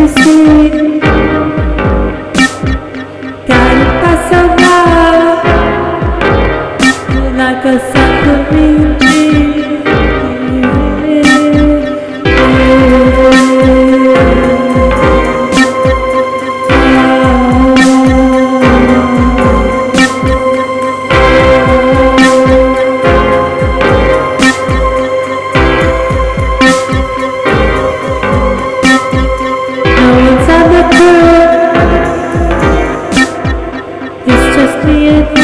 acontecer. Quero pra salvar, na. প্রিয়